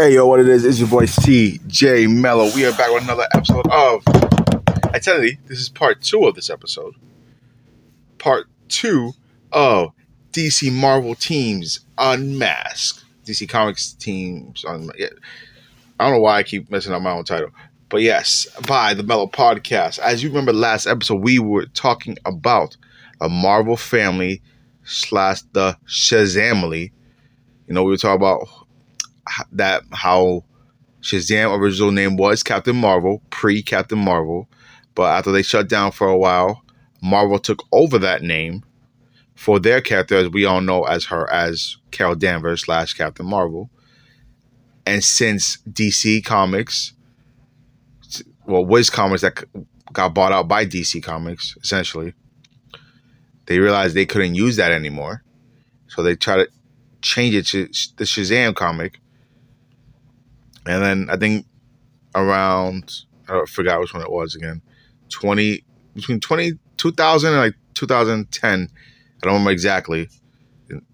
Hey yo, what it is? It's your boy CJ Mello. We are back with another episode of. I tell you, this is part two of this episode. Part two of DC Marvel teams unmasked. DC Comics teams. Yeah. I don't know why I keep messing up my own title, but yes, by the Mellow Podcast. As you remember, last episode we were talking about a Marvel family slash the Shazamily. You know, we were talking about that how Shazam original name was Captain Marvel, pre Captain Marvel, but after they shut down for a while, Marvel took over that name for their character, as we all know as her as Carol Danvers slash Captain Marvel. And since DC Comics, well, Whiz Comics that got bought out by DC Comics, essentially, they realized they couldn't use that anymore. So they tried to change it to the Shazam comic, and then I think around I forgot which one it was again. Twenty between 20, 2000 and like 2010. I don't remember exactly.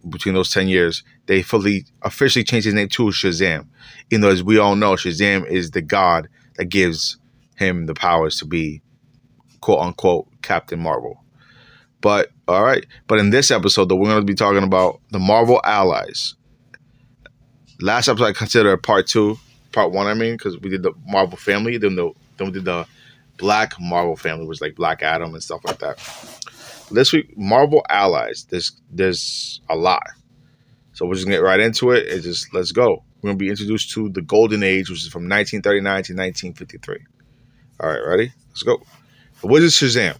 Between those ten years, they fully officially changed his name to Shazam. Even though, as we all know, Shazam is the god that gives him the powers to be quote unquote Captain Marvel. But all right, but in this episode, though, we're going to be talking about the Marvel allies. Last episode, I consider part two part one. I mean, because we did the Marvel Family, then the then we did the Black Marvel Family, which was like Black Adam and stuff like that. This week, Marvel Allies. There's there's a lot, so we're just gonna get right into it. And just let's go. We're gonna be introduced to the Golden Age, which is from 1939 to 1953. All right, ready? Let's go. The Wizard Shazam.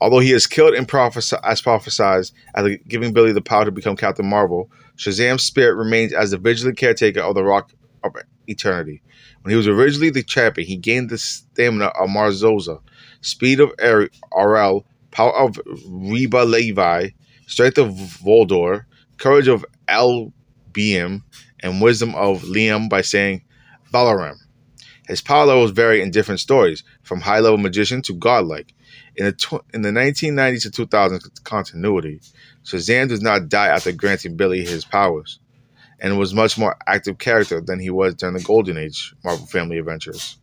Although he is killed and prophesy- as prophesied, after giving Billy the power to become Captain Marvel, Shazam's spirit remains as the vigilant caretaker of the Rock of eternity. When he was originally the champion, he gained the stamina of Marzoza, speed of Arel, power of Reba Levi, strength of Voldor, courage of Albium, and wisdom of Liam by saying Valaram. His power levels vary in different stories, from high level magician to godlike. In the, tw- in the 1990s to 2000s continuity, Shazam does not die after granting Billy his powers and was much more active character than he was during the Golden Age Marvel Family Adventures.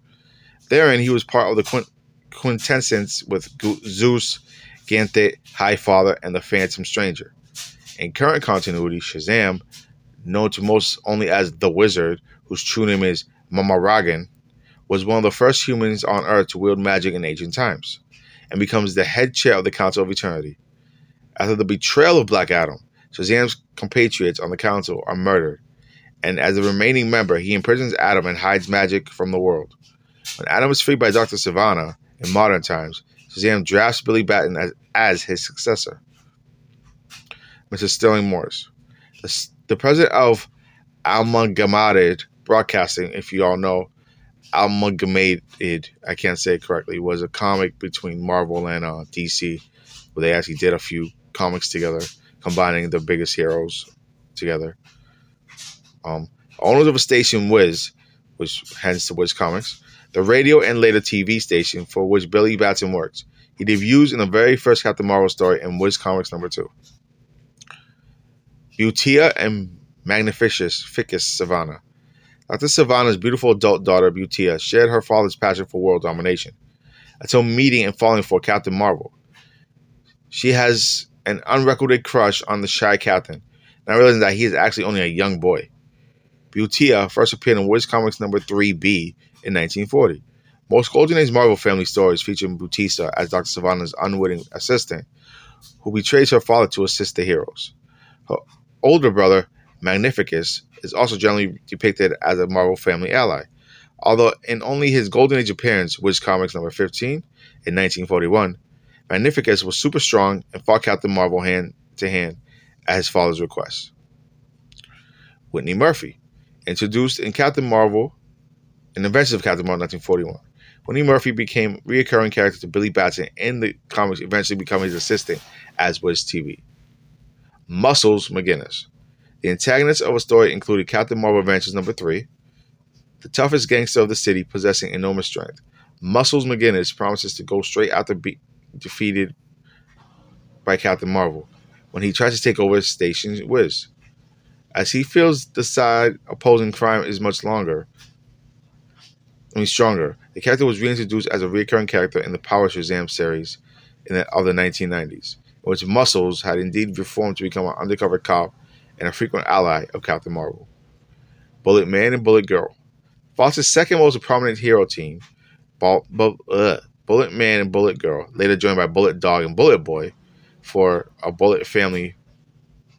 Therein, he was part of the quint- quintessence with Zeus, Ganthet, Highfather, and the Phantom Stranger. In current continuity, Shazam, known to most only as the Wizard, whose true name is Mamaragan, was one of the first humans on Earth to wield magic in ancient times, and becomes the head chair of the Council of Eternity. After the betrayal of Black Adam, Shazam's compatriots on the council are murdered, and as a remaining member, he imprisons Adam and hides magic from the world. When Adam is freed by Dr. Sivana in modern times, Shazam drafts Billy Batson as, as his successor. Mr. Sterling Morris, the, the president of Amalgamated Broadcasting, if you all know, Amalgamated, I can't say it correctly, was a comic between Marvel and uh, DC where they actually did a few comics together combining the biggest heroes together. Um, owners of a station, Whiz, which hence to Whiz Comics, the radio and later TV station for which Billy Batson works. He debuts in the very first Captain Marvel story in Whiz Comics number two. Beautia and Magnificus Ficus Sivana. Dr. Sivana's beautiful adult daughter, Beautia, shared her father's passion for world domination until meeting and falling for Captain Marvel. She has an unrecorded crush on the shy captain, not realizing that he is actually only a young boy. Beautia first appeared in Whiz Comics number 3B in 1940. Most Golden Age Marvel family stories feature Butista as Dr. Sivana's unwitting assistant, who betrays her father to assist the heroes. Her older brother, Magnificus, is also generally depicted as a Marvel family ally, although in only his Golden Age appearance, Whiz Comics number 15 in 1941, Magnificus was super strong and fought Captain Marvel hand to hand at his father's request. Whitey Murphy, introduced in Captain Marvel, in Adventures of Captain Marvel 1941. Whitey Murphy became a reoccurring character to Billy Batson in the comics, eventually becoming his assistant as was TV. Muscles McGinnis. The antagonists of a story included Captain Marvel Adventures number 3, the toughest gangster of the city possessing enormous strength. Muscles McGinnis promises to go straight after be- defeated by Captain Marvel when he tries to take over Station Whiz. As he feels the side opposing crime is much longer, I mean stronger. The character was reintroduced as a recurring character in the Power Shazam series in the, of the 1990s, in which Muscles had indeed reformed to become an undercover cop and a frequent ally of Captain Marvel. Bullet Man and Bullet Girl. Fox's second most prominent hero team, Bullet Man and Bullet Girl, later joined by Bullet Dog and Bullet Boy for a Bullet family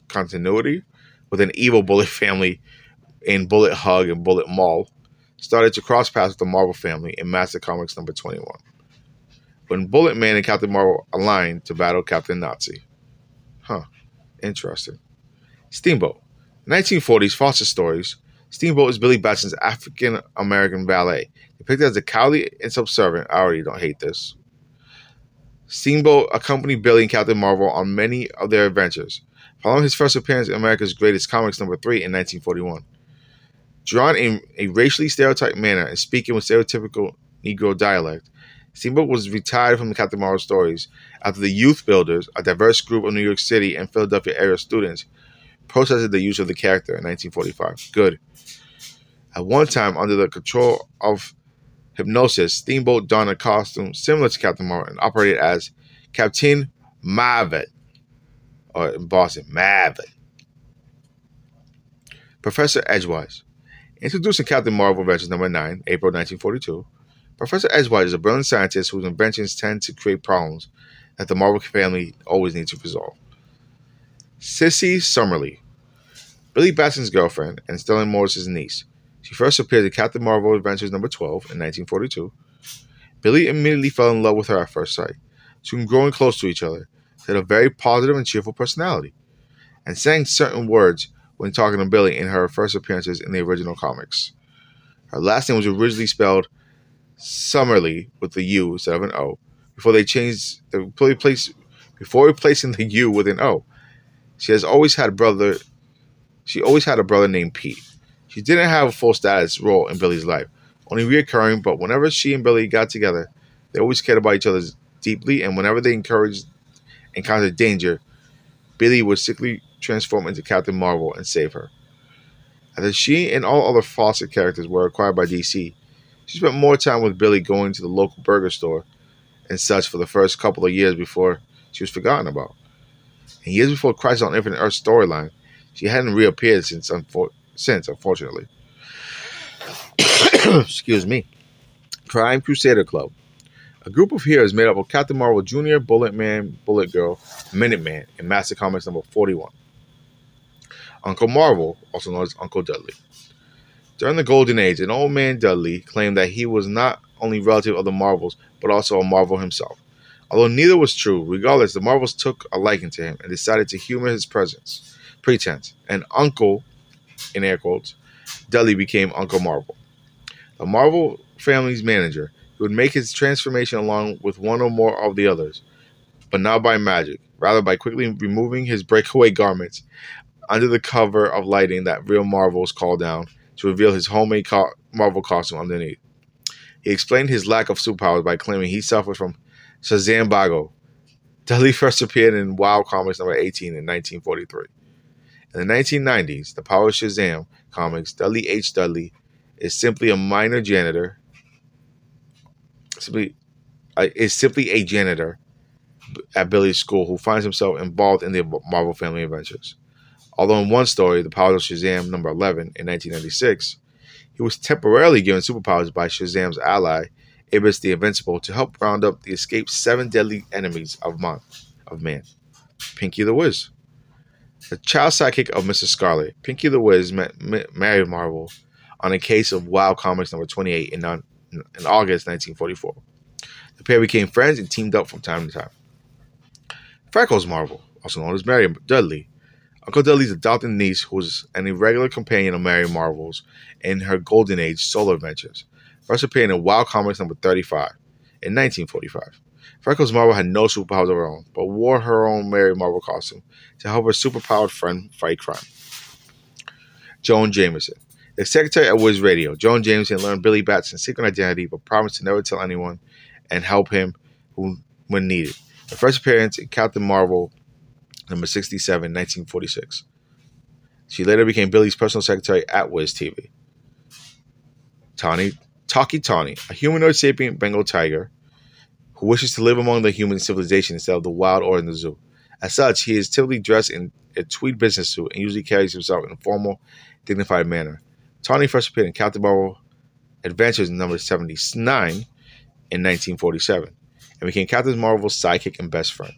continuity, with an evil Bullet family in Bullet Hug and Bullet Maul, started to cross paths with the Marvel family in Master Comics number 21. When Bullet Man and Captain Marvel aligned to battle Captain Nazi. Huh, interesting. Steamboat. 1940s Fawcett Stories Steamboat is Billy Batson's African American valet, depicted as a cowardly and subservient. I already don't hate this. Steamboat accompanied Billy and Captain Marvel on many of their adventures, following his first appearance in America's Greatest Comics number 3 in 1941. Drawn in a racially stereotyped manner and speaking with stereotypical Negro dialect, Steamboat was retired from the Captain Marvel stories after the Youth Builders, a diverse group of New York City and Philadelphia area students, protested the use of the character in 1945. Good. At one time, under the control of hypnosis, Steamboat donned a costume similar to Captain Marvel and operated as Captain Marvel, or in Boston, Marvel. Professor Edgewise. Introducing Captain Marvel Adventures number 9, April 1942, Professor Edgewise is a brilliant scientist whose inventions tend to create problems that the Marvel family always needs to resolve. Sissy Summerlee, Billy Batson's girlfriend and Sterling Morris's niece. She first appeared in Captain Marvel Adventures number 12 in 1942. Billy immediately fell in love with her at first sight, soon growing close to each other. She had a very positive and cheerful personality, and sang certain words when talking to Billy in her first appearances in the original comics. Her last name was originally spelled Summerly with the U instead of an O, before they changed the place before replacing the U with an O. She has always had a brother. She always had a brother named Pete. She didn't have a full status role in Billy's life, only reoccurring, but whenever she and Billy got together, they always cared about each other deeply, and whenever they encouraged encountered danger, Billy would sickly transform into Captain Marvel and save her. After she and all other Fawcett characters were acquired by DC, she spent more time with Billy going to the local burger store and such for the first couple of years before she was forgotten about. And years before Crisis on Infinite Earth storyline, she hadn't reappeared since, unfor- since, unfortunately. Excuse me. Crime Crusader Club. A group of heroes made up of Captain Marvel Jr., Bullet Man, Bullet Girl, Minuteman, and Master Comics number 41. Uncle Marvel, also known as Uncle Dudley. During the Golden Age, an old man Dudley claimed that he was not only relative of the Marvels, but also a Marvel himself. Although neither was true, regardless, the Marvels took a liking to him and decided to humor his presence, pretense, and Uncle in air quotes, Dudley became Uncle Marvel. The Marvel family's manager, he would make his transformation along with one or more of the others, but not by magic, rather by quickly removing his breakaway garments under the cover of lighting that real Marvels call down to reveal his homemade co- Marvel costume underneath. He explained his lack of superpowers by claiming he suffered from Shazam Bago. Dudley first appeared in Wild Comics number 18 in 1943. In the 1990s, the Power Shazam comics, Dudley H. Dudley is simply a minor janitor. Simply, uh, is simply a janitor at Billy's school who finds himself involved in the Marvel Family adventures. Although in one story, The Power of Shazam number 11 in 1996, he was temporarily given superpowers by Shazam's ally, Ibis the Invincible, to help round up the escaped seven deadly enemies of of man. Pinky the Whiz. The child sidekick of Mr. Scarlet, Pinky the Whiz met, married Marvel on a case of Wild Comics number 28 in, in August 1944. The pair became friends and teamed up from time to time. Freckles Marvel, also known as Mary Dudley, Uncle Dudley's adopted niece, who was an irregular companion of Mary Marvel's in her Golden Age solo adventures, first appeared in Wild Comics number 35 in 1945. Freckles Marvel had no superpowers of her own, but wore her own Mary Marvel costume to help her superpowered friend fight crime. Joan Jameson. The secretary at Whiz Radio, Joan Jameson learned Billy Batson's secret identity but promised to never tell anyone and help him when needed. The first appearance in Captain Marvel number 67, 1946. She later became Billy's personal secretary at Whiz TV. Tawny, Tawky Tawny, a humanoid sapient Bengal tiger who wishes to live among the human civilization instead of the wild or in the zoo. As such, he is typically dressed in a tweed business suit and usually carries himself in a formal, dignified manner. Tawny first appeared in Captain Marvel Adventures number 79 in 1947 and became Captain Marvel's sidekick and best friend.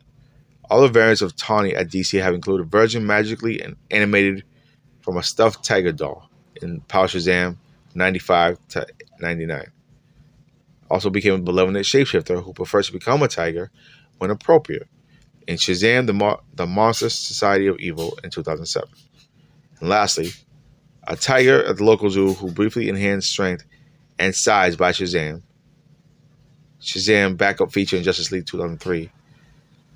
The variants of Tawny at DC have included Virgin magically and animated from a stuffed tiger doll in Power Shazam 95 to 99. Also became a benevolent shapeshifter who prefers to become a tiger when appropriate in Shazam, the, Mo- the Monster Society of Evil in 2007. And lastly, a tiger at the local zoo who briefly enhanced strength and size by Shazam. Shazam backup feature in Justice League 2003.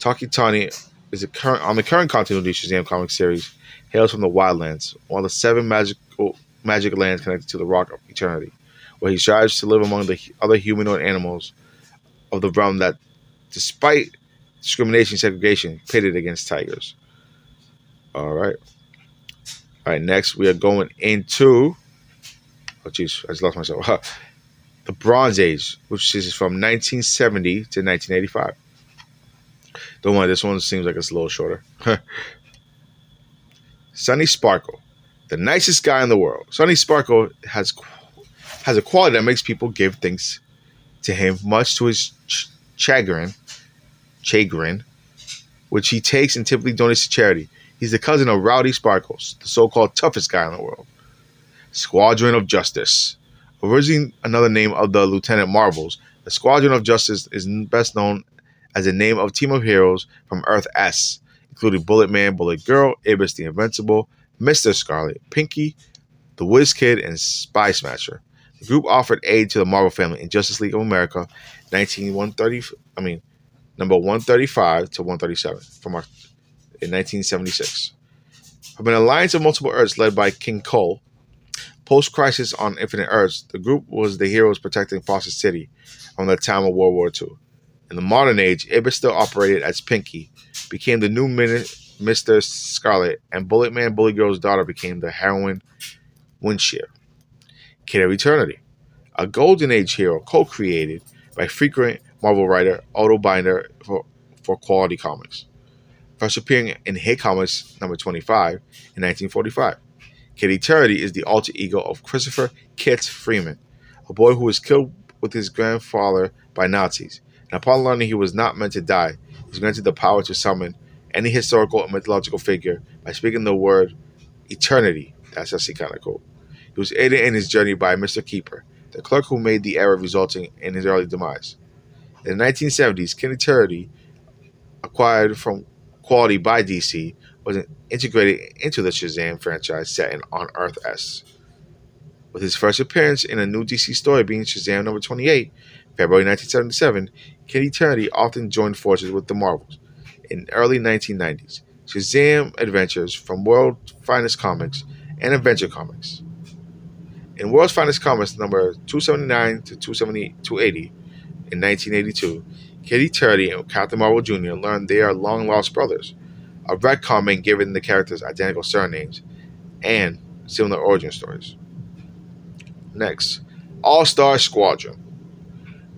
Tawky Tawny is a current on the current continuity Shazam comic series hails from the Wildlands, one of the seven magical magic lands connected to the Rock of Eternity, where he strives to live among the other humanoid animals of the realm that, despite discrimination and segregation, pitted against tigers. All right. All right, next we are going into. Oh, jeez, I just lost myself. the Bronze Age, which is from 1970 to 1985. Don't worry, this one seems like it's a little shorter. Sunny Sparkle, the nicest guy in the world. Sunny Sparkle has has a quality that makes people give things to him, much to his ch- chagrin. Chagrin, which he takes and typically donates to charity. He's the cousin of Rowdy Sparkles, the so-called toughest guy in the world. Squadron of Justice, originally another name of the Lieutenant Marvels. The Squadron of Justice is best known as the name of team of heroes from Earth S, including Bullet Man, Bullet Girl, Ibis the Invincible, Mr. Scarlet, Pinky, the Whiz Kid, and Spy Smasher. The group offered aid to the Marvel family in Justice League of America 19130 I mean number 135 to 137 from our, in 1976. From an alliance of multiple Earths led by King Kull, post crisis on Infinite Earths, the group was the heroes protecting Fawcett City from the time of World War II. In the modern age, Ibis still operated as Pinky, became the new Mr. Scarlet, and Bullet Man Bully Girl's daughter became the heroine Windshear. Kid of Eternity, a Golden Age hero co created by frequent Marvel writer Otto Binder for, for Quality Comics, first appearing in Hit Comics number 25 in 1945. Kid Eternity is the alter ego of Christopher Kit Freeman, a boy who was killed with his grandfather by Nazis and upon learning he was not meant to die, he's granted the power to summon any historical or mythological figure by speaking the word eternity. That's actually kind of cool. He was aided in his journey by Mr. Keeper, the clerk who made the error resulting in his early demise. In the 1970s, Kid Eternity, acquired from Quality by DC, was integrated into the Shazam franchise set in on Earth S. With his first appearance in a new DC story being Shazam number 28, February 1977, Kid Eternity often joined forces with the Marvels. In early 1990s, Shazam Adventures from World's Finest Comics and Adventure Comics. In World's Finest Comics number 279 to 280 in 1982, Kid Eternity and Captain Marvel Jr. learned they are long lost brothers. A retcon being given the characters identical surnames and similar origin stories. Next, All Star Squadron.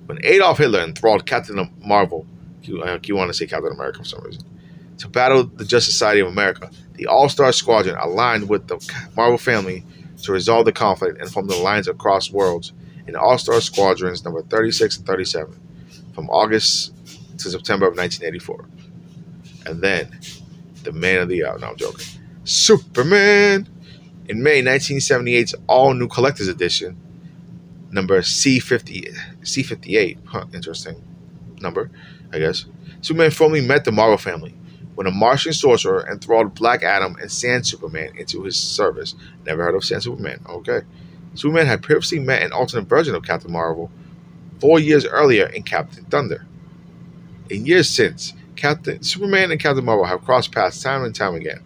When Adolf Hitler enthralled Captain Marvel, you, uh, you want to say Captain America for some reason, to battle the Justice Society of America, the All Star Squadron aligned with the Marvel family to resolve the conflict and form the alliance across worlds in All Star Squadrons number 36 and 37 from August to September of 1984. And then, the man of the hour. No, I'm joking. Superman! In May 1978's all new collector's edition, number C50, C58. Huh, interesting number, I guess. Superman formally met the Marvel family when a Martian sorcerer enthralled Black Adam and Sand Superman into his service. Never heard of Sand Superman. Okay. Superman had previously met an alternate version of Captain Marvel four years earlier in Captain Thunder. In years since, Captain Superman and Captain Marvel have crossed paths time and time again,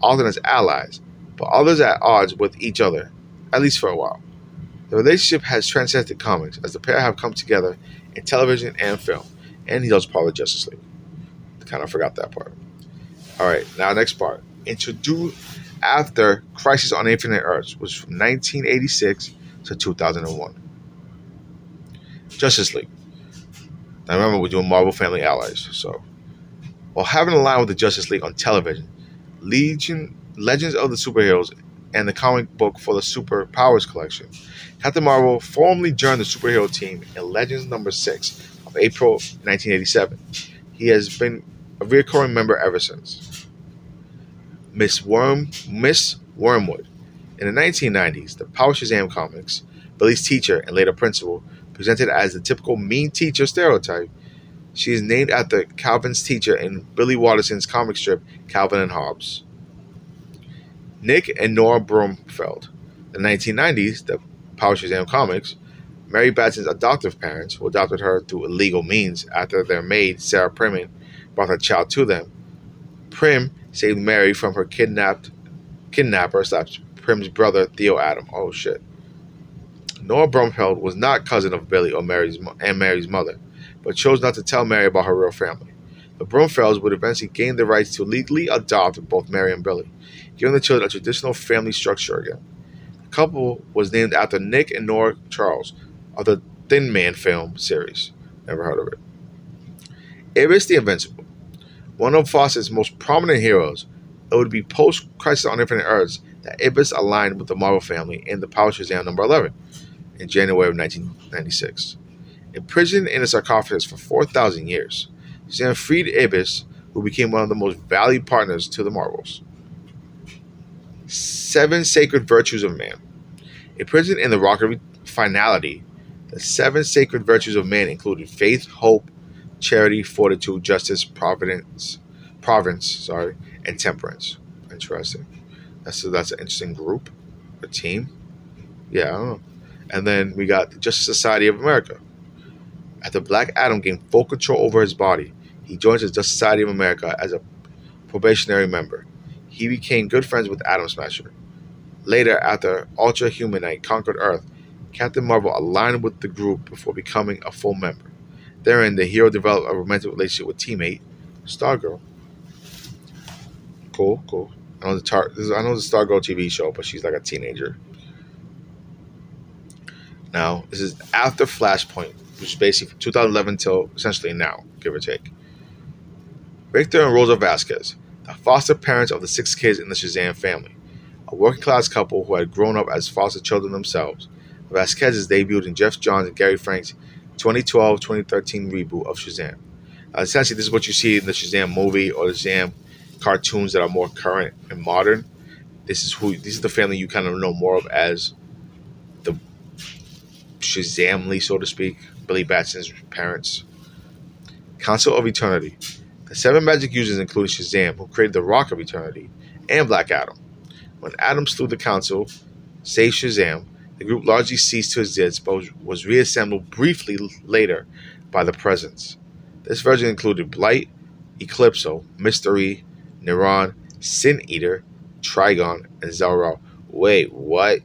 often as allies, but others at odds with each other, at least for a while. The relationship has transcended comics as the pair have come together in television and film, and he does part of Justice League. Kind of forgot that part. All right, now next part. Introduce after Crisis on Infinite Earths was from 1986 to 2001. Justice League. Now remember, we're doing Marvel Family Allies. So, while having a line with the Justice League on television, Legion, Legends of the Superheroes, and the comic book for the Super Powers collection, Captain Marvel formally joined the superhero team in Legends number 6 of April 1987. He has been a recurring member ever since. Miss Worm, Miss Wormwood. In the 1990s, the Power Shazam comics, Billy's teacher and later principal, presented as the typical mean teacher stereotype. She is named after Calvin's teacher in Billy Watterson's comic strip Calvin and Hobbes. Nick and Nora Bromfield. In the 1990s, the Power Shazam comics, Mary Batson's adoptive parents, who adopted her through illegal means after their maid, Sarah Primmin, brought her child to them. Prim saved Mary from her kidnapped kidnapper slash Prim's brother, Theo Adam. Oh shit. Nora Bromfield was not cousin of Billy or Mary's and Mary's mother, but chose not to tell Mary about her real family. The Bromfields would eventually gain the rights to legally adopt both Mary and Billy, giving the children a traditional family structure again. The couple was named after Nick and Nora Charles of the Thin Man film series. Never heard of it. Ibis the Invincible. One of Fawcett's most prominent heroes, it would be post Crisis on Infinite Earths that Ibis aligned with the Marvel family in the Power Shazam number 11 in January of 1996. Imprisoned in a sarcophagus for 4,000 years, Shazam freed Ibis, who became one of the most valued partners to the Marvels. Seven Sacred Virtues of Man. Imprisoned in the Rock of Finality, the seven sacred virtues of man included faith, hope, charity, fortitude, justice, providence, province, sorry, and temperance. Interesting. That's a, that's an interesting group, a team. Yeah. And then we got the Justice Society of America. After Black Adam gained full control over his body, he joins the Justice Society of America as a probationary member. He became good friends with Atom Smasher. Later, after Ultra Humanite conquered Earth, Captain Marvel aligned with the group before becoming a full member. Therein, the hero developed a romantic relationship with teammate Stargirl. Cool, cool. I know the tar- I know the Stargirl TV show, but she's like a teenager. Now, this is after Flashpoint, which is basically from 2011 till essentially now, give or take. Victor and Rosa Vasquez, the foster parents of the six kids in the Shazam family, a working class couple who had grown up as foster children themselves. Vasquez is debuted in Geoff Johns and Gary Frank's 2012 2013 reboot of Shazam. Uh, essentially, this is what you see in the Shazam movie or the Shazam cartoons that are more current and modern. This is who this is the family you kind of know more of as the Shazamly, so to speak, Billy Batson's parents. Council of Eternity. The seven magic users include Shazam, who created the Rock of Eternity, and Black Adam. When Adam slew the Council, saved Shazam, the group largely ceased to exist but was reassembled briefly later by the Presence. This version included Blight, Eclipso, Mystery, Neron, Sin Eater, Trigon, and Zero. Wait, what?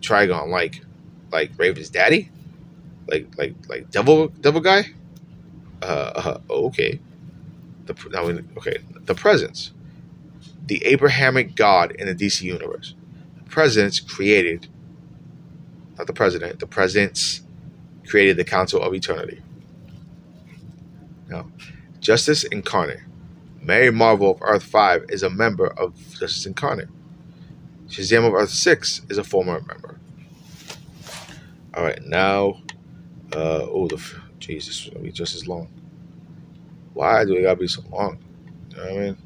Trigon, like, like Raven's daddy? Like, like, like devil, devil guy? Uh, uh okay. The now, okay, the presence, the Abrahamic God in the DC universe. The presence created, not the president. The presence created the Council of Eternity. Now, Justice Incarnate. Mary Marvel of Earth 5 is a member of Justice Incarnate. Shazam of Earth 6 is a former member. All right, now, uh, oh, the Jesus, it'll be just as long. Why do we gotta be so long? You know what I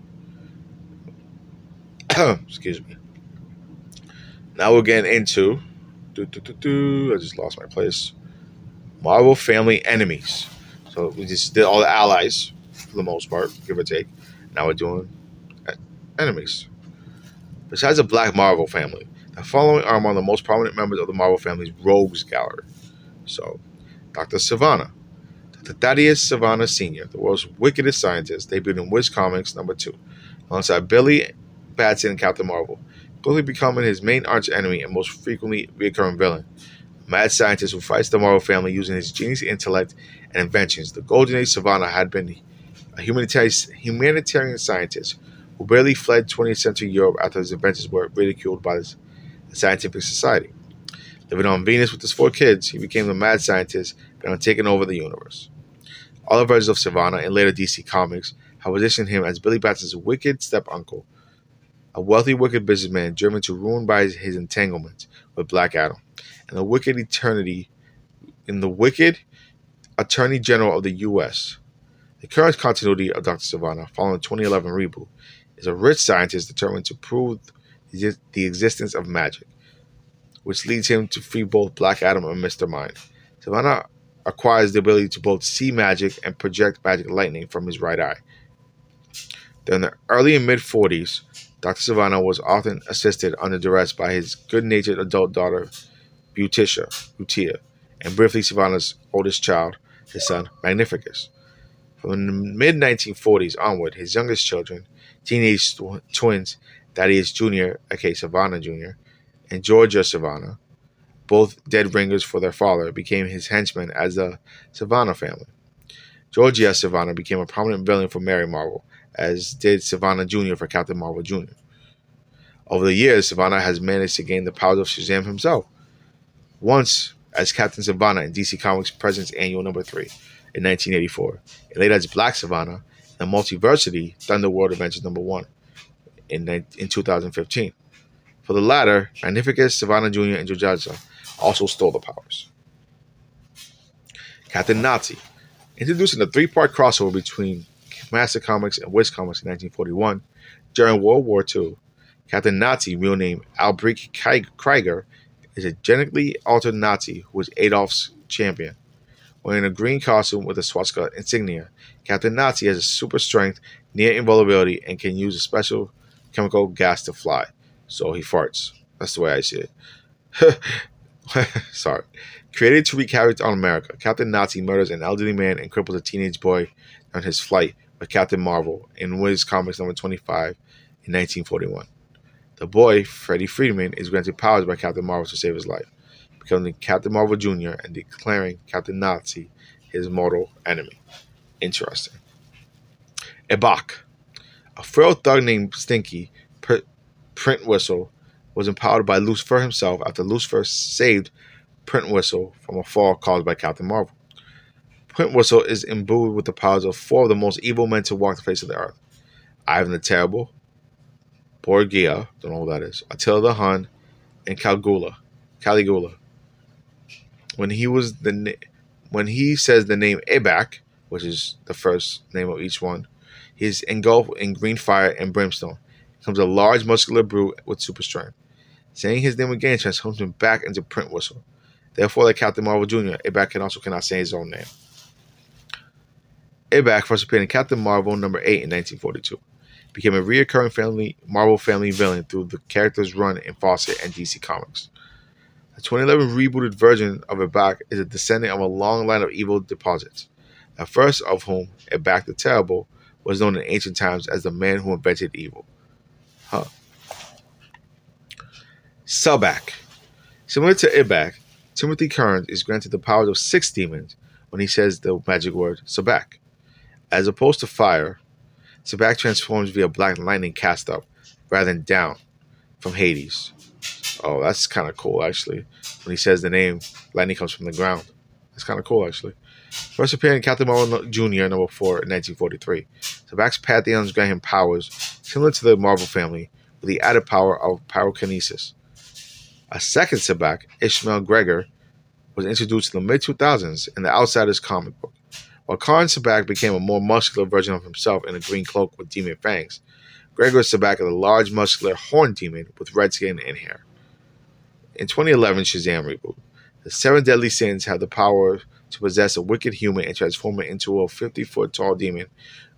mean? Excuse me. Now we're getting into. Do, do, do, do, I just lost my place. Marvel Family Enemies. So we just did all the allies for the most part, give or take. Now we're doing uh, enemies. Besides the Black Marvel family, the following are among the most prominent members of the Marvel family's rogues gallery. So, Dr. Sivana. Dr. Thaddeus Sivana Sr., the world's wickedest scientist, debuted in Whiz Comics number two, alongside Billy Batson and Captain Marvel, quickly becoming his main arch enemy and most frequently recurring villain. A mad scientist who fights the Marvel family using his genius intellect and inventions. The Golden Age Sivana had been a humanitarian, scientist who barely fled 20th century Europe after his inventions were ridiculed by the scientific society. Living on Venus with his four kids, he became the mad scientist bent on taking over the universe. Other versions of Sivana and later DC Comics have positioned him as Billy Batson's wicked step uncle, a wealthy, wicked businessman driven to ruin by his, his entanglement with Black Adam, and the wicked eternity in the wicked Attorney General of the U.S. The current continuity of Dr. Sivana, following the 2011 reboot, is a rich scientist determined to prove the existence of magic, which leads him to free both Black Adam and Mr. Mind. Sivana acquires the ability to both see magic and project magic lightning from his right eye. During the early and mid 40s, Dr. Sivana was often assisted under duress by his good natured adult daughter, Butisha, Beautia, and briefly Sivana's oldest child, his son, Magnificus. From the mid 1940s onward, his youngest children, teenage tw- twins, Thaddeus Jr., aka Sivana Jr., and Georgia Sivana, both dead ringers for their father, became his henchmen as the Sivana family. Georgia Sivana became a prominent villain for Mary Marvel, as did Sivana Jr. for Captain Marvel Jr. Over the years, Sivana has managed to gain the powers of Shazam himself. Once as Captain Sivana in DC Comics Presents Annual Number 3 in 1984, and later as Black Sivana in the Multiversity Thunderworld Adventures Number 1 in, in 2015. For the latter, Magnificus, Sivana Jr., and Jojaja also stole the powers. Captain Nazi, introducing a three-part crossover between Master Comics and Whiz Comics in 1941 during World War II. Captain Nazi, real name Albrecht Krieger, is a genetically altered Nazi who is Adolf's champion. Wearing a green costume with a swastika insignia, Captain Nazi has a super strength, near invulnerability, and can use a special chemical gas to fly. So he farts. That's the way I see it. Sorry. Created to wreak havoc on America, Captain Nazi murders an elderly man and cripples a teenage boy on his flight with Captain Marvel in Whiz Comics number 25 in 1941. The boy, Freddie Freeman, is granted powers by Captain Marvel to save his life, becoming Captain Marvel Jr. and declaring Captain Nazi his mortal enemy. Interesting. Ibac. A frail thug named Stinky, Printwhistle, was empowered by Lucifer himself after Lucifer saved Printwhistle from a fall caused by Captain Marvel. Printwhistle is imbued with the powers of four of the most evil men to walk the face of the earth Ivan the Terrible, Borgia, don't know who that is, Attila the Hun, and Caligula. Caligula. When he was the when he says the name Ibac, which is the first name of each one, he is engulfed in green fire and brimstone. He becomes a large muscular brute with super strength. Saying his name again transforms him back into Printwhistle. Therefore, like Captain Marvel Jr., Ibac can also cannot say his own name. Ibac first appeared in Captain Marvel number 8 in 1942. Became a recurring family Marvel family villain through the character's run in Fawcett and DC Comics. The 2011 rebooted version of Ibac is a descendant of a long line of evil deposits, the first of whom, Ibac the Terrible, was known in ancient times as the man who invented evil. Huh. Sabbac. Similar to Ibac, Timothy Kearns is granted the powers of six demons when he says the magic word Sabbac. As opposed to fire, Sabbac transforms via black lightning cast up rather than down from Hades. Oh, that's kind of cool, actually. When he says the name, lightning comes from the ground. That's kind of cool, actually. First appearing in Captain Marvel Jr. number 4 in 1943. Sabbac's pantheons grant him powers similar to the Marvel family, with the added power of pyrokinesis. A second Sabbac, Ishmael Gregor, was introduced in the mid 2000s in the Outsiders comic book. While Karn Sabbac became a more muscular version of himself in a green cloak with demon fangs, Gregor Sabbac is a large muscular horned demon with red skin and hair. In 2011 Shazam reboot, the seven deadly sins have the power to possess a wicked human and transform it into a 50 foot tall demon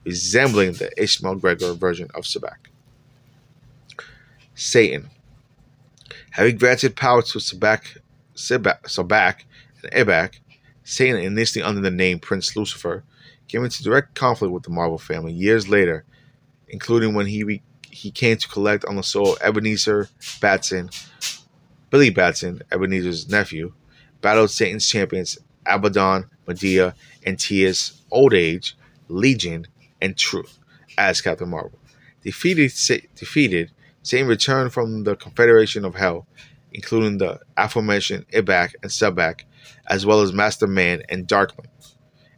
resembling the Ishmael Gregor version of Sabbac. Satan Having granted power to Sabbac, Sabbac and Ibac, Satan, initially under the name Prince Lucifer, came into direct conflict with the Marvel family years later, including when he re- he came to collect on the soul of Ebenezer Batson, Billy Batson, Ebenezer's nephew, battled Satan's champions Abaddon, Medea, and Antaeus, Old Age, Legion, and Truth as Captain Marvel. Defeated, defeated, Satan returned from the Confederation of Hell, including the aforementioned Ibac and Sabbac, as well as Master Man and Darkman,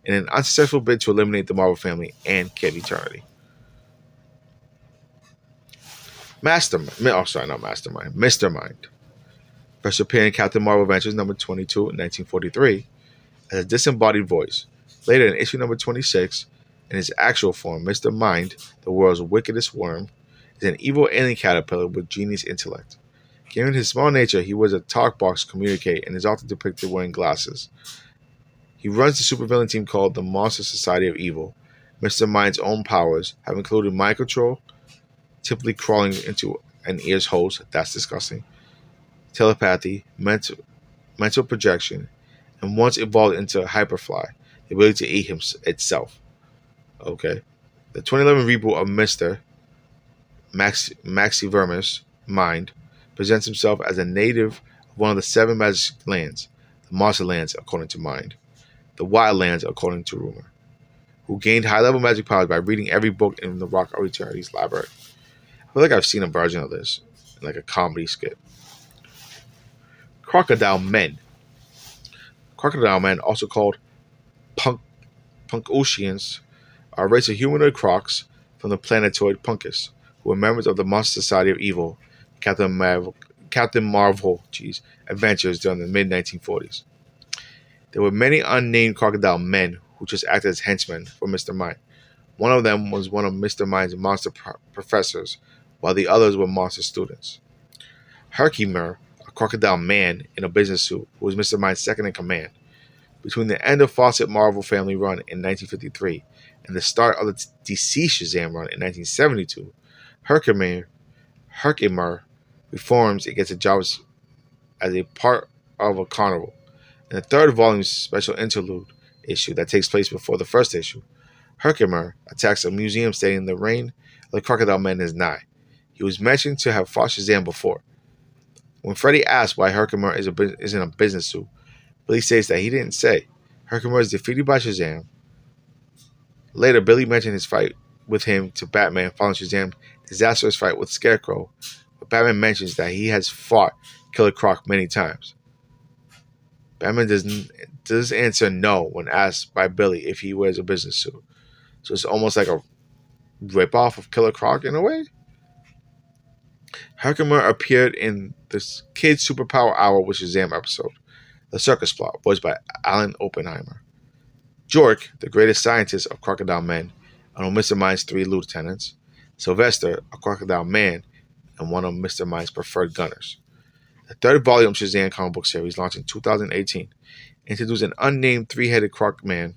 in an unsuccessful bid to eliminate the Marvel family and Kid Eternity. Mastermind, oh sorry, not Mastermind, Mr. Mind. First appearing in Captain Marvel Adventures number 22 in 1943 as a disembodied voice. Later in issue number 26, in his actual form, Mr. Mind, the world's wickedest worm, is an evil alien caterpillar with genius intellect. Given his small nature, he wears a talk box communicate and is often depicted wearing glasses. He runs the supervillain team called the Monster Society of Evil. Mr. Mind's own powers have included mind control, typically crawling into an ear's holes, that's disgusting, telepathy, mental, mental projection, and once evolved into a Hyperfly, the ability to eat him, itself. Okay. The 2011 reboot of Mr. Max, Maxivermus Mind presents himself as a native of one of the seven magic lands, the Monster Lands, according to Mind, the Wild Lands, according to Rumor, who gained high level magic powers by reading every book in the Rock of Eternity's library. I feel like I've seen a version of this, like a comedy skit. Crocodile Men. Crocodile Men, also called punk, Punkoceans, are a race of humanoid crocs from the planetoid Punkus, who are members of the Monster Society of Evil, Captain Marvel, Captain Marvel geez, adventures during the mid 1940s. There were many unnamed crocodile men who just acted as henchmen for Mr. Mind. One of them was one of Mr. Mind's monster pro- professors, while the others were monster students. Herkimer a crocodile man in a business suit was Mr. Mind's second in command. Between the end of Fawcett Marvel Family run in 1953 and the start of the DC Shazam run in 1972, Herkimer, Herkimer reforms and gets a job as a part of a carnival. In the third volume special interlude issue that takes place before the first issue, Herkimer attacks a museum stating the reign of the Crocodile Man is nigh. He was mentioned to have fought Shazam before, when Freddy asks why Herkimer is, a, is in a business suit, Billy says that he didn't say. Herkimer is defeated by Shazam. Later, Billy mentioned his fight with him to Batman following Shazam's disastrous fight with Scarecrow, Batman mentions that he has fought Killer Croc many times. Batman does, does answer no when asked by Billy if he wears a business suit. So it's almost like a ripoff of Killer Croc in a way. Herkimer appeared in the Kids Superpower Hour with Shazam episode, The Circus Plot, voiced by Alan Oppenheimer. Jork, the greatest scientist of Crocodile Men, and Mr. Mind's three lieutenants. Sylvester, a Crocodile Man, and one of Mr. Mind's preferred gunners. The third volume Shazam comic book series, launched in 2018, introduced an unnamed three-headed croc man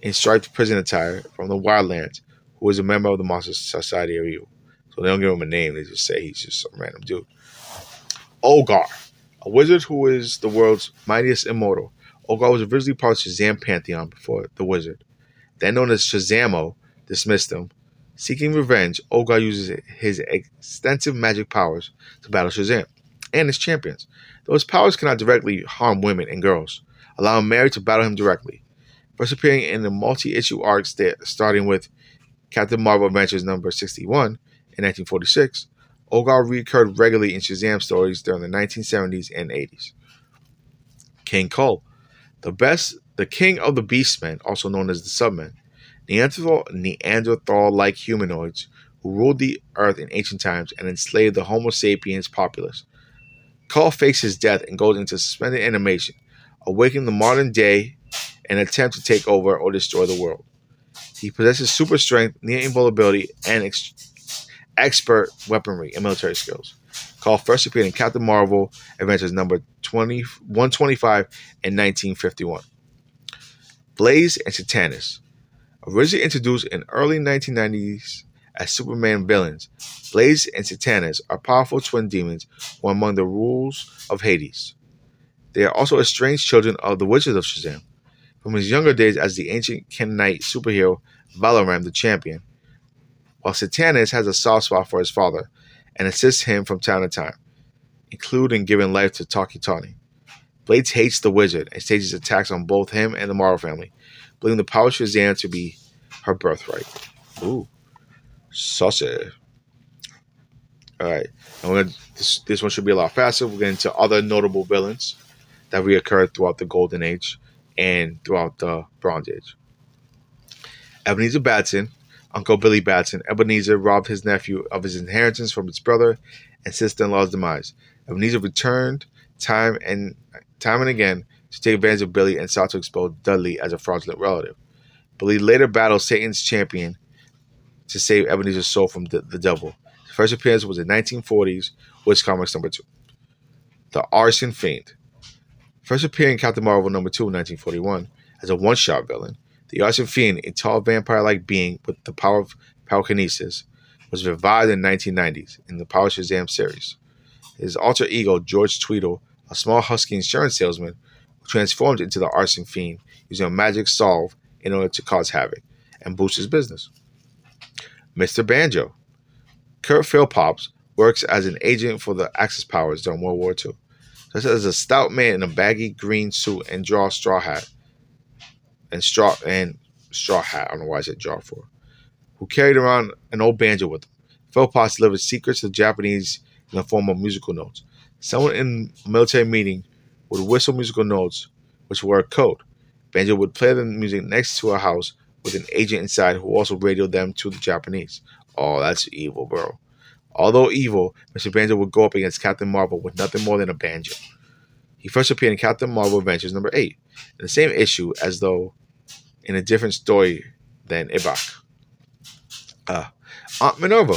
in striped prison attire from the Wildlands, who is a member of the Monster Society of Evil. So they don't give him a name; they just say he's just some random dude. Oggar, a wizard who is the world's mightiest immortal. Oggar was originally part of Shazam Pantheon before the wizard. Then known as Shazamo, dismissed him. Seeking revenge, Oggar uses his extensive magic powers to battle Shazam and his champions. Though his powers cannot directly harm women and girls, allowing Mary to battle him directly. First appearing in the multi-issue arcs starting with Captain Marvel Adventures number 61 in 1946, Oggar recurred regularly in Shazam stories during the 1970s and 80s. King Kull, the best, the king of the Beastmen, also known as the Submen, Neanderthal, Neanderthal-like humanoids who ruled the earth in ancient times and enslaved the Homo sapiens populace. Kull faces death and goes into suspended animation, awakening the modern day and attempt to take over or destroy the world. He possesses super strength, near invulnerability, and ex- expert weaponry and military skills. Kull first appeared in Captain Marvel Adventures number 20, 125 in 1951. Blaze and Satanas. Originally introduced in early 1990s as Superman villains, Blaze and Satanas are powerful twin demons who are among the rules of Hades. They are also estranged children of the Wizard of Shazam. From his younger days as the ancient Knight superhero Balaram the Champion, while Satanas has a soft spot for his father and assists him from time to time, including giving life to Tawky Tawny. Blaze hates the wizard and stages attacks on both him and the Marvel family, believing the power of Shazam to be her birthright. Ooh, saucy. All right, and we're gonna, this this one should be a lot faster. We're getting to other notable villains that reoccurred throughout the Golden Age and throughout the Bronze Age. Ebenezer Batson, Uncle Billy Batson. Ebenezer robbed his nephew of his inheritance from his brother and sister-in-law's demise. Ebenezer returned time and time and again to take advantage of Billy and sought to expose Dudley as a fraudulent relative. Billy later battled Satan's champion to save Ebenezer's soul from the, the devil. His first appearance was in 1940s Whiz Comics number two. The Arson Fiend. First appearing in Captain Marvel number two in 1941 as a one-shot villain, the Arson Fiend, a tall vampire-like being with the power of pyrokinesis, was revived in the 1990s in the Power Shazam series. His alter ego, George Tweedle, a small husky insurance salesman, transformed into the Arson Fiend using a magic solve in order to cause havoc and boost his business. Mr. Banjo. Kurt Philpops works as an agent for the Axis powers during World War II. Dressed as a stout man in a baggy green suit and draw straw hat and straw and straw hat. I don't know why I said draw for. Who carried around an old banjo with him. Philpops delivered secrets to the Japanese in the form of musical notes. Someone in a military meeting would whistle musical notes, which were a code. Banjo would play the music next to a house with an agent inside who also radioed them to the Japanese. Oh, that's evil, bro. Although evil, Mr. Banjo would go up against Captain Marvel with nothing more than a banjo. He first appeared in Captain Marvel Adventures number 8, in the same issue as though in a different story than Ibac. Uh, Aunt Minerva,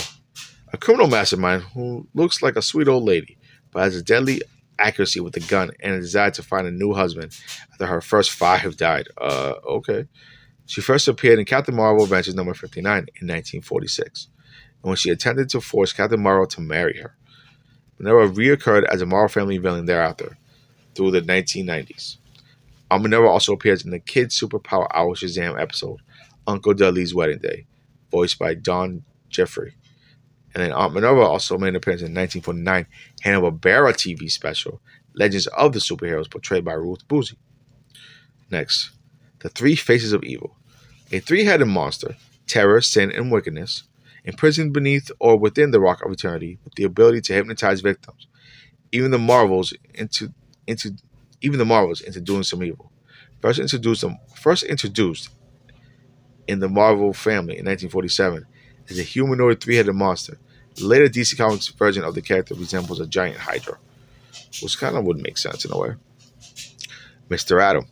a criminal mastermind who looks like a sweet old lady, but has a deadly accuracy with the gun and a desire to find a new husband after her first five have died. Uh, okay. She first appeared in Captain Marvel Adventures number 59 in 1946, and when she attempted to force Captain Marvel to marry her. Minerva reoccurred as a Marvel family villain thereafter through the 1990s. Aunt Minerva also appears in the Kids Superpower Hour Shazam episode, Uncle Dudley's Wedding Day, voiced by Dawn Jeffory. And then Aunt Minerva also made an appearance in 1949 Hanna-Barbera TV special, Legends of the Superheroes, portrayed by Ruth Buzzi. Next, The Three Faces of Evil. A three-headed monster, terror, sin, and wickedness, imprisoned beneath or within the Rock of Eternity with the ability to hypnotize victims, even the Marvels into into even the Marvels into doing some evil. First introduced first introduced in the Marvel family in 1947 as a humanoid three-headed monster. The later DC Comics version of the character resembles a giant Hydra, which kind of would make sense in a way. Mr. Atom.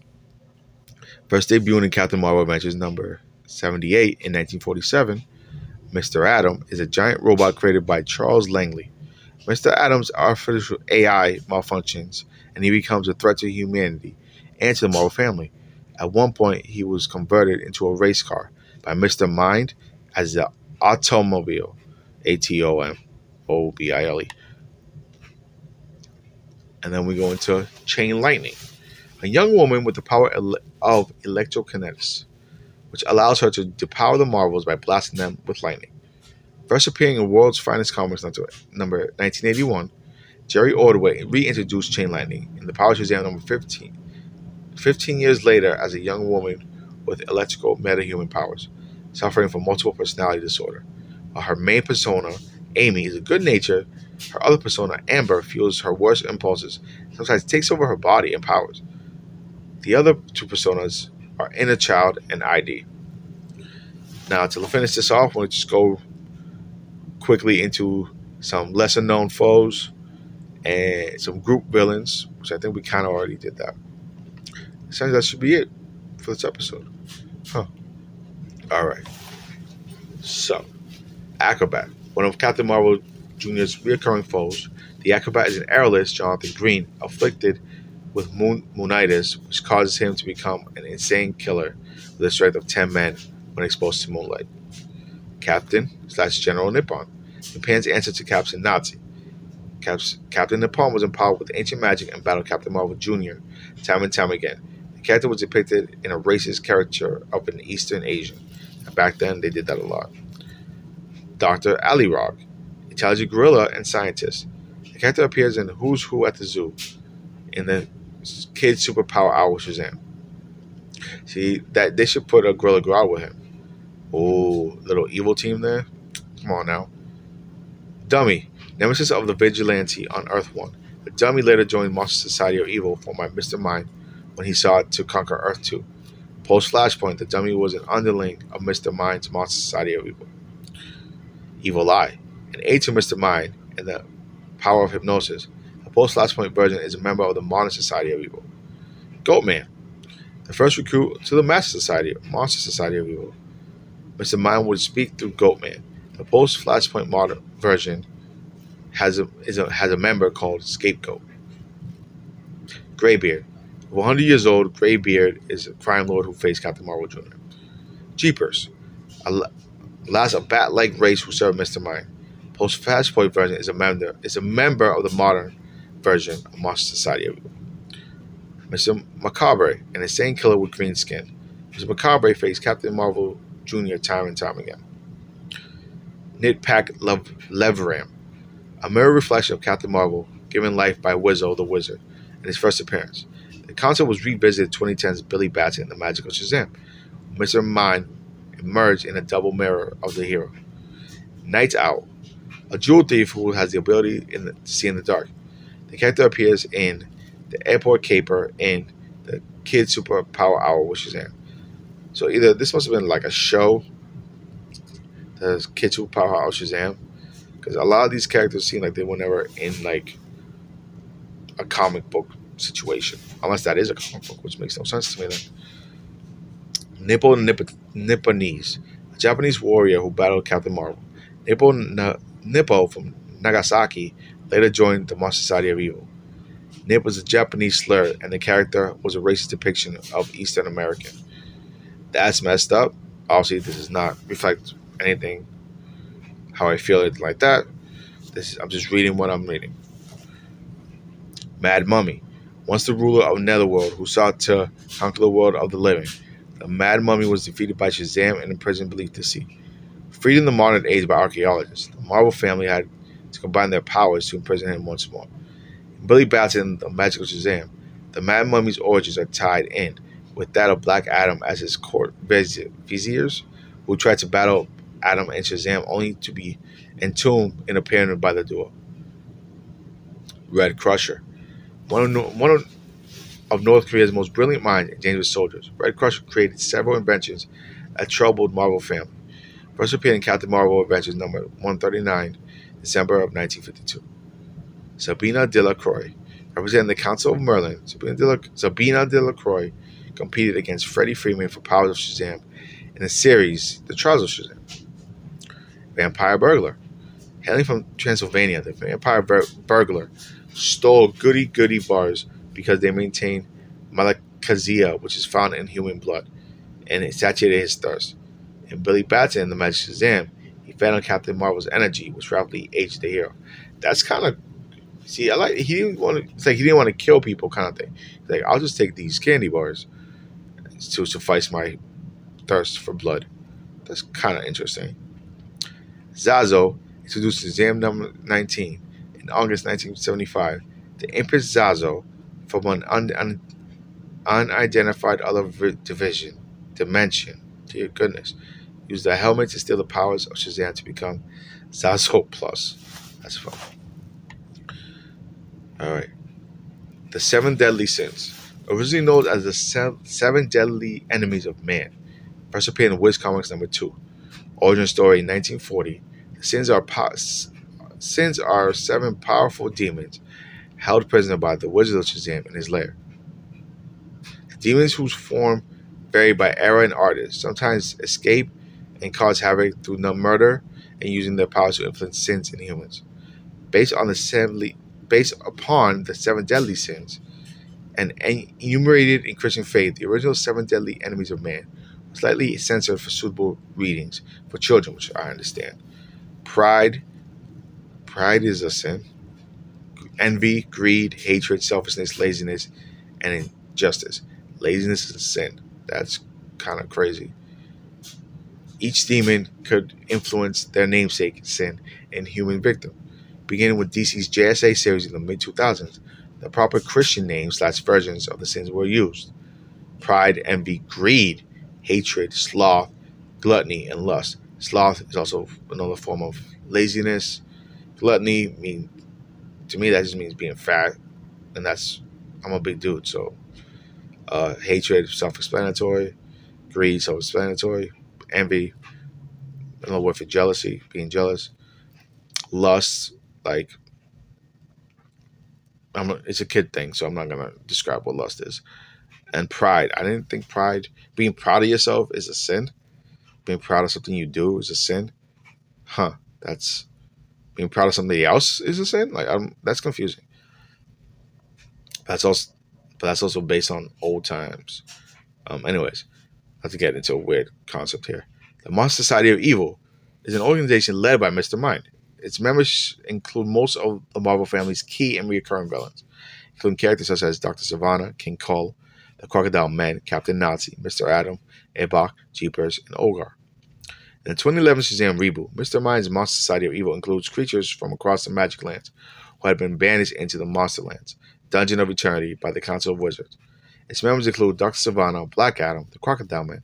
First debuted in Captain Marvel Adventures number 78 in 1947, Mr. Atom is a giant robot created by Charles Langley. Mr. Atom's artificial AI malfunctions and he becomes a threat to humanity and to the Marvel family. At one point, he was converted into a race car by Mr. Mind as the Atomobile, A T O M O B I L E. And then we go into Chain Lightning, a young woman with the power of electrokinetics, which allows her to depower the Marvels by blasting them with lightning. First appearing in World's Finest Comics number 1981, Jerry Ordway reintroduced Chain Lightning in the Power Shazam number 15. 15 years later, as a young woman with electrical metahuman powers, suffering from multiple personality disorder. While her main persona, Amy, is a good natured, her other persona, Amber, fuels her worst impulses, sometimes takes over her body and powers. The other two personas are Inner Child and ID. Now, to finish this off, we'll just go quickly into some lesser known foes and some group villains, which I think we kind of already did that. Essentially, that should be it for this episode. Huh. All right. So, Acrobat, one of Captain Marvel Jr.'s recurring foes. The Acrobat is an airless Jonathan Green, afflicted with moon- moonitis, which causes him to become an insane killer with a strength of 10 men when exposed to moonlight. Captain slash General Nippon, Japan's answer to Captain Nazi. Caps- Captain Nippon was empowered with ancient magic and battled Captain Marvel Jr. time and time again. The character was depicted in a racist caricature of an Eastern Asian. Back then, they did that a lot. Dr. Ali Rog, intelligent gorilla and scientist. The character appears in Who's Who at the Zoo in the Kids Superpower Hour Shazam. See that they should put a Gorilla Grodd with him. Oh, little evil team there. Come on now. Dummy, Nemesis of the Vigilante on Earth 1. The dummy later joined Monster Society of Evil, formed by Mr. Mind, when he sought to conquer Earth 2. Post Flashpoint, the dummy was an underling of Mr. Mind's Monster Society of Evil. Evil Eye. An aid to Mr. Mind and the power of hypnosis, the post Flashpoint version is a member of the Modern Society of Evil. Goatman. The first recruit to the Master Society, Monster Society of Evil. Mr. Mind would speak through Goatman. The post Flashpoint modern version has a, a, has a member called Scapegoat. Graybeard. 100 years old, Graybeard is a crime lord who faced Captain Marvel Jr. Jeepers. A last a bat-like race who served Mr. Mind. Post Fast Flashpoint version is a member is a member of the modern version of Monster Society. Mr. Macabre, an insane killer with green skin. Mr. Macabre faced Captain Marvel Jr. time and time again. Nitpack Leveram, a mirror reflection of Captain Marvel, given life by Wizzo the Wizard in his first appearance. The concept was revisited in 2010's Billy Batson in The Magical Shazam. Mr. Mind emerged in a double mirror of the hero. Night Owl, a jewel thief who has the ability to see in the dark. The character appears in the Airport Caper and the Kid Super Superpower Hour with Shazam. So either this must have been like a show, the Kid Super Superpower Hour Shazam, because a lot of these characters seem like they were never in like a comic book situation, unless that is a comic book, which makes no sense to me then. Nippo Nip- Nipponese, a Japanese warrior who battled Captain Marvel. Nippo, Na- Nippo from Nagasaki later joined the Monster Society of Evil. Nip was a Japanese slur, and the character was a racist depiction of Eastern American. That's messed up. Obviously, this does not reflect anything how I feel it like that. This is, I'm just reading what I'm reading. Mad Mummy, once the ruler of Netherworld who sought to conquer the world of the living. The Mad Mummy was defeated by Shazam and imprisoned beneath the sea. Freed in the modern age by archaeologists, the Marvel family had to combine their powers to imprison him once more. In Billy Batson, the magical Shazam, the Mad Mummy's origins are tied in with that of Black Adam as his court viziers, who tried to battle Adam and Shazam only to be entombed in a pyramid by the duo. Red Crusher, one of, one of, North Korea's most brilliant minds and dangerous soldiers, Red Crusher created several inventions that troubled Marvel family. First appeared in Captain Marvel Adventures number 139, December of 1952. Sabina Delacroix, representing the Council of Merlin, Sabina, Sabina Delacroix competed against Freddie Freeman for Powers of Shazam in the series The Trials of Shazam. Vampire Burglar. Hailing from Transylvania, the vampire bur- burglar stole goody goody bars because they maintain malakazia, which is found in human blood, and it satiated his thirst. In Billy Batson, the Magic Shazam, he fed on Captain Marvel's energy, which rapidly aged the hero. That's kind of see, I like he didn't want to. It's like he didn't want to kill people, kind of thing. He's like I'll just take these candy bars to suffice my thirst for blood. That's kind of interesting. Zazo introduced Shazam number 19 in August 1975. The Empress Zazo from an un- un- unidentified other division dimension. Dear goodness used the helmet to steal the powers of Shazam to become Zazo Plus. That's fun. Alright. The Seven Deadly Sins. Originally known as the Seven Deadly Enemies of Man. First appeared in Whiz Comics number 2. Origin story 1940. The sins are po- sins are seven powerful demons held prisoner by the Wizard of Shazam in his lair. The demons whose form vary by era and artist sometimes escape and cause havoc through murder and using their powers to influence sins in humans. Based on the seven, based upon the seven deadly sins, and enumerated in Christian faith, the original seven deadly enemies of man slightly censored for suitable readings for children, which I understand. Pride, pride is a sin. Envy, greed, hatred, selfishness, laziness, and injustice. Laziness is a sin. That's kind of crazy. Each demon could influence their namesake, sin, and human victim. Beginning with DC's JSA series in the mid 2000s, the proper Christian names slash versions of the sins were used pride, envy, greed, hatred, sloth, gluttony, and lust. Sloth is also another form of laziness. Gluttony mean to me that just means being fat, and that's I'm a big dude, so uh, hatred self-explanatory, greed self-explanatory, envy, don't know if jealousy, being jealous, lust, like I'm a, it's a kid thing, so I'm not gonna describe what lust is. And pride. I didn't think pride, being proud of yourself, is a sin. Being proud of something you do is a sin. Huh? That's being proud of somebody else is a sin. Like I'm, that's confusing. That's also, but that's also based on old times. Um, anyways, not to get into a weird concept here. The Monster Society of Evil is an organization led by Mr. Mind. Its members include most of the Marvel family's key and recurring villains, including characters such as Dr. Sivana, King Kull, the Crocodile Man, Captain Nazi, Mr. Atom, Ibac, Jeepers, and Oggar. In the 2011 Shazam reboot, Mr. Mind's Monster Society of Evil includes creatures from across the Magic Lands who had been banished into the Monster Lands, Dungeon of Eternity, by the Council of Wizards. Its members include Dr. Sivana, Black Adam, the Crocodile Man,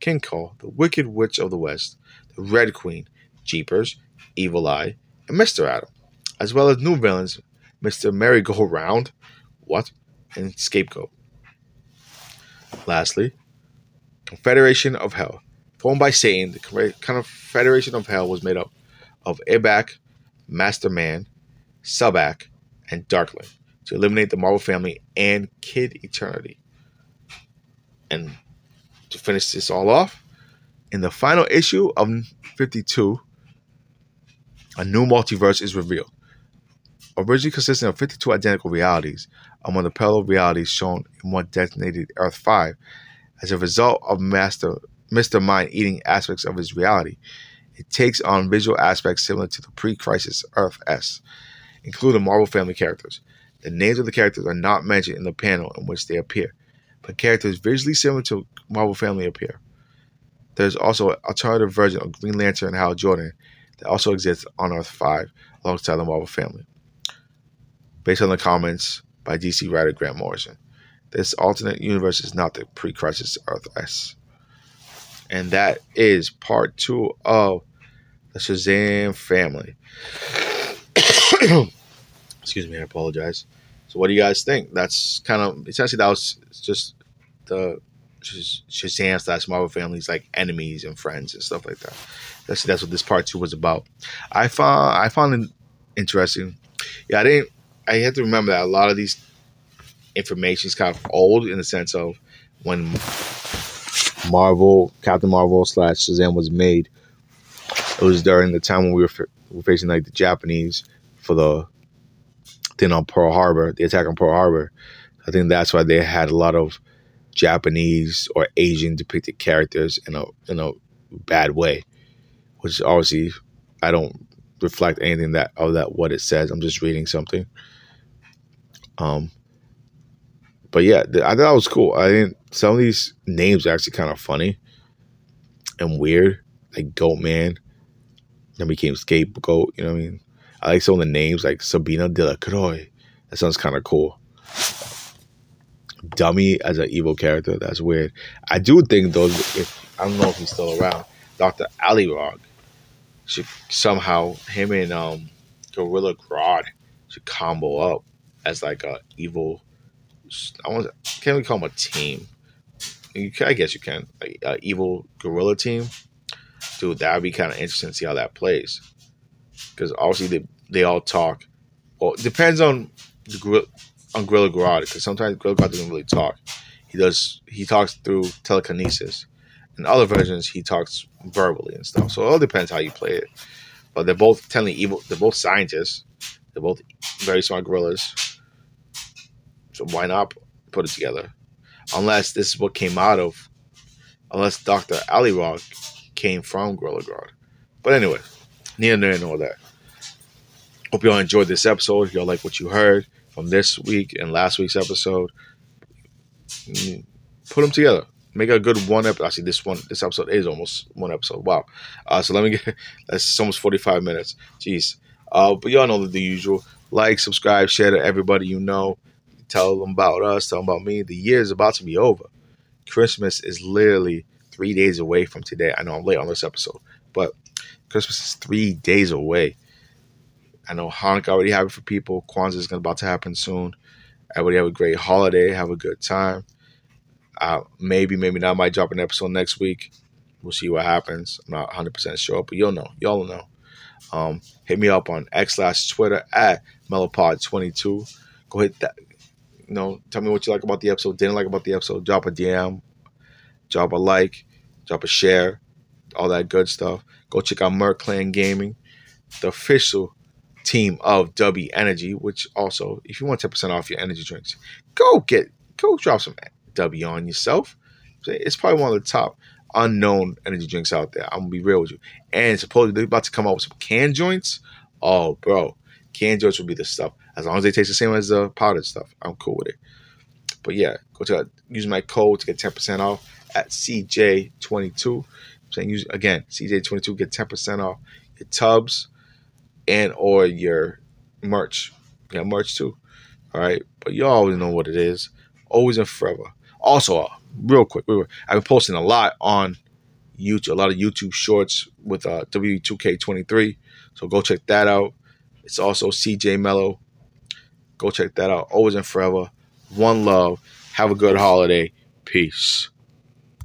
King Kull, the Wicked Witch of the West, the Red Queen, Jeepers, Evil Eye, and Mr. Atom, as well as new villains Mr. Merry-Go-Round, what, and Scapegoat. Lastly, Confederation of Hell. Formed by Satan, the Confederation of Hell was made up of Ibac, Master Man, Sabbac, and Darkling to eliminate the Marvel family and Kid Eternity. And to finish this all off, in the final issue of 52, a new multiverse is revealed. Originally consisting of 52 identical realities, among the parallel realities shown in one designated Earth 5, as a result of Master Mr. Mind eating aspects of his reality, it takes on visual aspects similar to the pre-crisis Earth S, including Marvel family characters. The names of the characters are not mentioned in the panel in which they appear, but characters visually similar to Marvel family appear. There's also an alternative version of Green Lantern and Hal Jordan that also exists on Earth 5 alongside the Marvel family. Based on the comments by DC writer Grant Morrison, this alternate universe is not the pre crisis Earth S. And that is part two of the Shazam family. Excuse me, I apologize. So, what do you guys think? That's kind of essentially that was just the Shazam slash Marvel families like enemies and friends and stuff like that. That's that's what this part two was about. I found I found it interesting. Yeah, I didn't. I had to remember that a lot of these information is kind of old in the sense of when Marvel, Captain Marvel slash Shazam was made. It was during the time when we were, f- were facing like the Japanese for the thing on Pearl Harbor, the attack on Pearl Harbor. I think that's why they had a lot of Japanese or Asian depicted characters in a in a bad way, which obviously I don't reflect anything that of that what it says. I'm just reading something. Um, but yeah, I thought it was cool. I didn't. Some of these names are actually kind of funny and weird, like Goat Man. Then became Scapegoat. You know what I mean? I like some of the names, like Sabina de la Croix. That sounds kind of cool. Dummy as an evil character. That's weird. I do think though, if I don't know if he's still around, Doctor Alirog should somehow him and um Gorilla Grodd should combo up as like a evil. I want can we call him a team? I guess you can like a evil gorilla team. Dude, that would be kind of interesting to see how that plays. Because obviously they they all talk. Well, it depends on the gorilla on Gorilla Grodd because sometimes Gorilla Grodd doesn't really talk. He does. He talks through telekinesis. In other versions, he talks verbally and stuff. So it all depends how you play it. But they're both telling evil. They're both scientists. They're both very smart gorillas. So why not put it together? Unless this is what came out of. Unless Doctor Alirog came from Gorilla Grodd. But anyway, neither near nor that. Hope y'all enjoyed this episode. If y'all like what you heard, from this week and last week's episode. Put them together. Make a good one episode. Actually, this one, this episode is almost one episode. Wow. Uh, so let me get. That's almost forty-five minutes. Jeez. Uh, but y'all know the usual. Like, subscribe, share to everybody you know. Tell them about us. Tell them about me. The year is about to be over. Christmas is literally three days away from today. I know I'm late on this episode, but Christmas is three days away. I know Hanukkah already happened for people. Kwanzaa is about to happen soon. Everybody have a great holiday. Have a good time. Uh, maybe, maybe not. I might drop an episode next week. We'll see what happens. I'm not 100% sure, but you'll know. Y'all know. Um, hit me up on X slash Twitter at MelloPod22. Go hit that. You know, tell me what you like about the episode, didn't like about the episode. Drop a DM, drop a like, drop a share, all that good stuff. Go check out Merc Clan Gaming, the official team of W Energy, which also, if you want 10% off your energy drinks, go get, go drop some W on yourself. It's probably one of the top unknown energy drinks out there. I'm gonna be real with you. And supposedly they're about to come out with some canned joints. Oh, bro, canned joints will be the stuff. As long as they taste the same as the powdered stuff, I'm cool with it. But yeah, go to use my code to get 10% off at CJ22. I'm saying use again CJ22 get 10% off your tubs and or your merch. Yeah, merch too. All right, but you always know what it is. Always and forever. Also, uh, real quick, we were, I've been posting a lot on YouTube, a lot of YouTube shorts with uh, W2K23. So go check that out. It's also CJ Mello. Go check that out. Always and forever. One love. Have a good holiday. Peace.